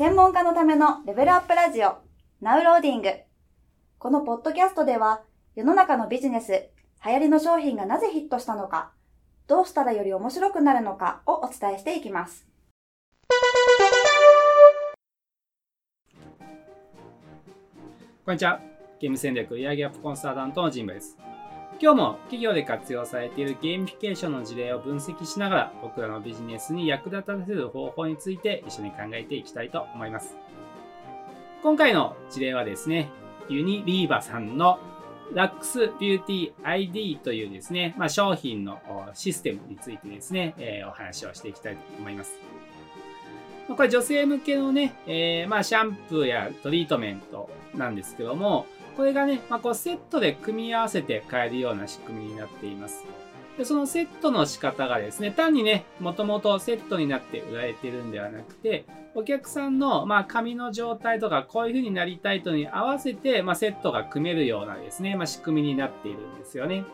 専門家のためのレベルアップラジオ、 Now Loading。このポッドキャストでは、世の中のビジネス、流行りの商品がなぜヒットしたのか、どうしたらより面白くなるのかをお伝えしていきます。こんにちは。ゲーム戦略売上アップコンサルタントのジンバです。今日も企業で活用されているゲーミフィケーションの事例を分析しながら僕らのビジネスに役立たせる方法について一緒に考えていきたいと思います。今回の事例はですね、ユニリーバさんのラックスビューティー ID というですね、まあ、商品のシステムについてですね、えー、お話をしていきたいと思います。これ女性向けのね、えー、まあ、シャンプーやトリートメントなんですけども、これがね、まあ、こうセットで組み合わせて買えるような仕組みになっています。でそのセットの仕方がですね、単にね、もともとセットになって売られてるんではなくて、お客さんの、まあ、髪の状態とか、こういう風になりたいとに合わせて、まあ、セットが組めるようなですね、まあ、仕組みになっているんですよね。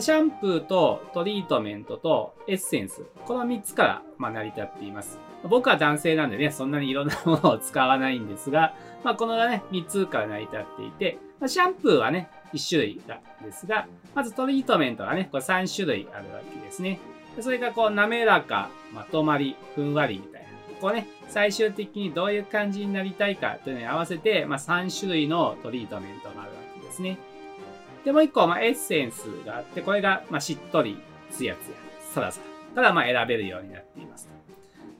シャンプーとトリートメントとエッセンス。この3つから、ま成り立っています。僕は男性なんでね、そんなにいろんなものを使わないんですが、まあ、このね、3つから成り立っていて、まシャンプーはね、1種類なんですが、まずトリートメントはね、これ3種類あるわけですね。それがこう、滑らか、まとまり、ふんわりみたいな。こうね、最終的にどういう感じになりたいかというのに合わせて、まあ、3種類のトリートメントがあるわけですね。で、もう一個は、ま、エッセンスがあって、これが、ま、しっとり、つやつや、サラサラから、ま、選べるようになっています。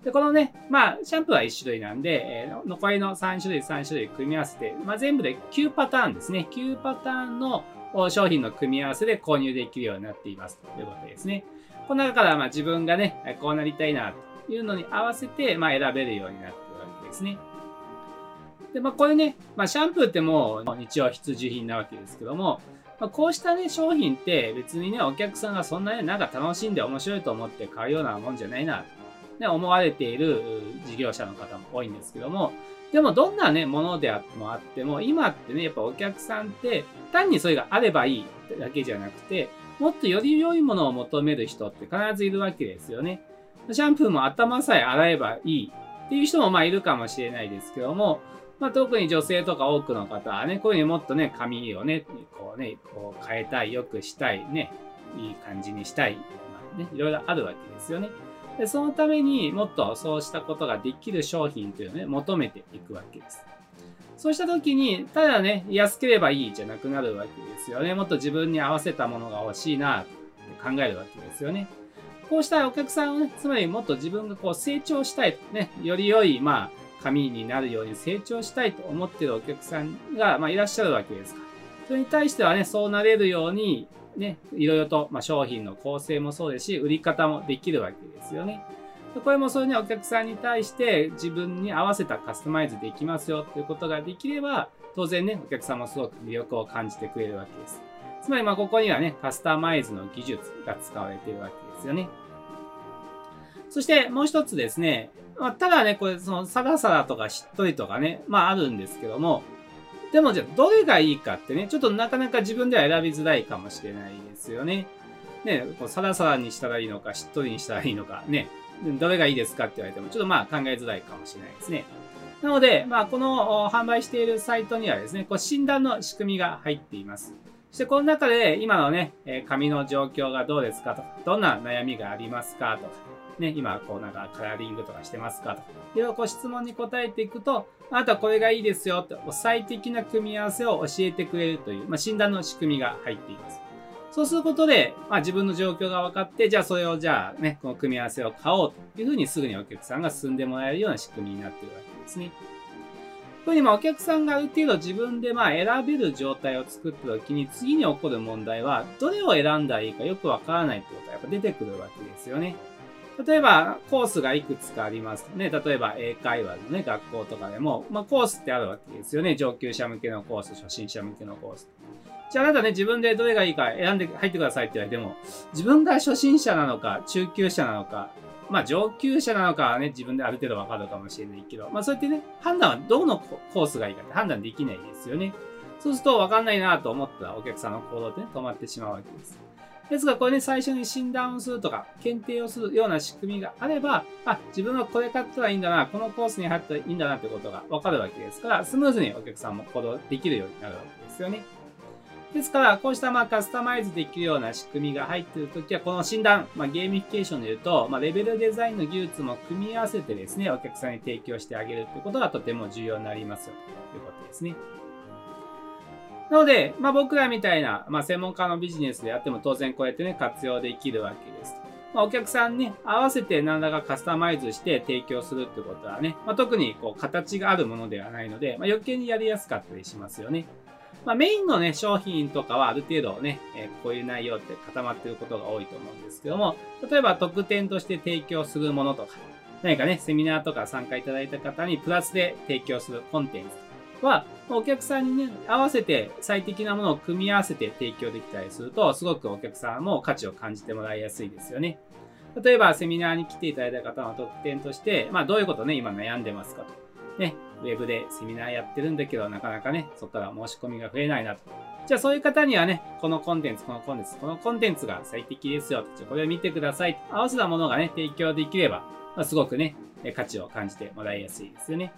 で、このね、まあ、シャンプーは1種類なんで、えー、残りの3種類、3種類組み合わせて、まあ、全部で9パターンですね。9パターンの商品の組み合わせで購入できるようになっています。ということですね。この中から、まあ、自分がね、こうなりたいな、というのに合わせて、まあ、選べるようになっているわけですね。で、まあ、これね、まあ、シャンプーってもう日用必需品なわけですけども、まあ、こうしたね、商品って別にね、お客さんがそんなね、なんか楽しんで面白いと思って買うようなもんじゃないな、ね、思われている事業者の方も多いんですけども、でもどんなね、ものであってもあっても、今ってね、やっぱお客さんって単にそれがあればいいだけじゃなくて、もっとより良いものを求める人って必ずいるわけですよね。シャンプーも頭さえ洗えばいいっていう人もまあいるかもしれないですけども、まあ、特に女性とか多くの方はね、こういうふうにもっとね、髪をね、こうね、こう変えたい、良くしたい、ね、いい感じにしたい、まあ、ね、いろいろあるわけですよね。で、そのためにもっとそうしたことができる商品というのをね、求めていくわけです。そうした時に、ただね、安ければいいじゃなくなるわけですよね。もっと自分に合わせたものが欲しいな、って考えるわけですよね。こうしたお客さんをね、つまりもっと自分がこう成長したい、ね、より良い、まあ、紙になるように成長したいと思っているお客さんが、まあ、いらっしゃるわけですから。それに対してはね、そうなれるように、ね、いろいろと、まあ、商品の構成もそうですし、売り方もできるわけですよね。これもそういうね、お客さんに対して自分に合わせたカスタマイズできますよっていうことができれば、当然ね、お客さんもすごく魅力を感じてくれるわけです。つまり、まあ、ここにはね、カスタマイズの技術が使われているわけですよね。そして、もう一つですね、まあ、ただね、これ、その、サラサラとかしっとりとかね、まああるんですけども、でもじゃあ、どれがいいかってね、ちょっとなかなか自分では選びづらいかもしれないですよね。ね、こうサラサラにしたらいいのか、しっとりにしたらいいのか、ね、どれがいいですかって言われても、ちょっとまあ考えづらいかもしれないですね。なので、まあ、この販売しているサイトにはですね、こう診断の仕組みが入っています。そしてこの中で今のね、髪の状況がどうですかとか、どんな悩みがありますかとか、ね、今、こうなんかカラーリングとかしてますかとか、いろいろこう質問に答えていくと、あなたはこれがいいですよって、最適な組み合わせを教えてくれるという、まあ、診断の仕組みが入っています。そうすることで、まあ、自分の状況が分かって、じゃあそれをじゃあね、この組み合わせを買おうというふうにすぐにお客さんが進んでもらえるような仕組みになっているわけですね。ふうにまあお客さんがある程度自分でまあ選べる状態を作った時に次に起こる問題は、どれを選んだらいいかよくわからないってことがやっぱ出てくるわけですよね。例えば、コースがいくつかありますね。例えば、英会話のね、学校とかでも、まあ、コースってあるわけですよね。上級者向けのコース、初心者向けのコース。じゃあ、あなたね、自分でどれがいいか選んで入ってくださいって言われても、自分が初心者なのか、中級者なのか、まあ、上級者なのかはね、自分である程度わかるかもしれないけど、まあ、そうやってね、判断はどのコースがいいかって判断できないですよね。そうすると、わかんないなと思ったら、お客さんの行動ってね、止まってしまうわけです。ですが、これね、最初に診断をするとか、検定をするような仕組みがあれば、あ、自分はこれ買ったらいいんだな、このコースに入ったらいいんだなってことがわかるわけですから、スムーズにお客さんも行動できるようになるわけですよね。ですから、こうしたまあカスタマイズできるような仕組みが入っているときは、この診断、まあ、ゲーミフィケーションで言うと、まあ、レベルデザインの技術も組み合わせてですね、お客さんに提供してあげるということがとても重要になりますよということですね。なので、まあ、僕らみたいな、まあ、専門家のビジネスであっても当然こうやってね、活用できるわけです。まあ、お客さんに合わせて何らかカスタマイズして提供するってことはね、まあ、特にこう形があるものではないので、まあ、余計にやりやすかったりしますよね。まあ、メインのね、商品とかはある程度ね、えー、こういう内容って固まっていることが多いと思うんですけども、例えば特典として提供するものとか、何かね、セミナーとか参加いただいた方にプラスで提供するコンテンツは、お客さんにね、合わせて最適なものを組み合わせて提供できたりすると、すごくお客さんも価値を感じてもらいやすいですよね。例えば、セミナーに来ていただいた方の特典として、まあ、どういうことね、今悩んでますかと。ね、ウェブでセミナーやってるんだけど、なかなかね、そこから申し込みが増えないなと。じゃあそういう方にはね、このコンテンツ、このコンテンツ、このコンテンツが最適ですよ。じゃあこれを見てください。合わせたものがね、提供できれば、まあ、すごくね、価値を感じてもらいやすいですよね。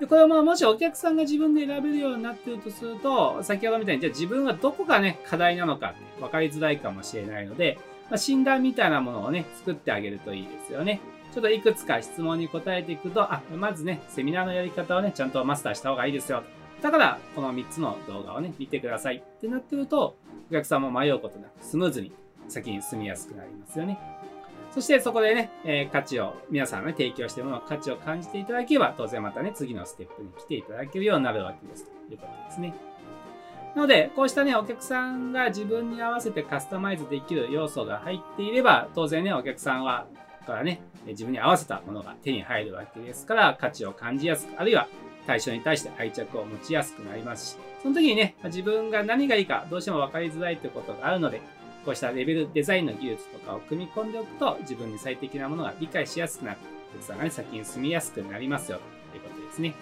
で、これはまあもしお客さんが自分で選べるようになってるとすると、先ほどみたいに、じゃあ自分はどこがね、課題なのか分かりづらいかもしれないので、まあ、診断みたいなものをね、作ってあげるといいですよね。ちょっといくつか質問に答えていくと、あ、まずね、セミナーのやり方をね、ちゃんとマスターした方がいいですよ。だから、この3つの動画をね、見てくださいってなってると、お客さんも迷うことなくスムーズに先に進みやすくなりますよね。そしてそこでね、えー、価値を、皆さんが、ね、提供しているものを価値を感じていただければ、当然またね、次のステップに来ていただけるようになるわけですということですね。なので、こうしたね、お客さんが自分に合わせてカスタマイズできる要素が入っていれば、当然ね、お客さんはからね、自分に合わせたものが手に入るわけですから、価値を感じやすく、あるいは対象に対して愛着を持ちやすくなりますし、その時にね、自分が何がいいかどうしても分かりづらいということがあるので、こうしたレベルデザインの技術とかを組み込んでおくと、自分に最適なものが理解しやすくなって、お客さんが、先に進みやすくなりますよ、ということですね。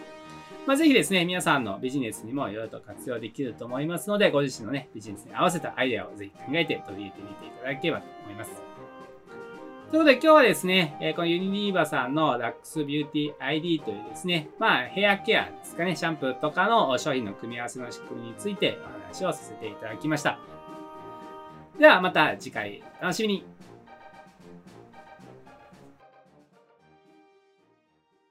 まあ、ぜひですね、皆さんのビジネスにもいろいろと活用できると思いますので、ご自身のね、ビジネスに合わせたアイデアをぜひ考えて取り入れてみていただければと思います。ということで今日はですね、えこのユニリーバさんのラックスビューティー ID というですね、まあヘアケアですかね、シャンプーとかの商品の組み合わせの仕組みについてお話をさせていただきました。ではまた次回。楽しみに。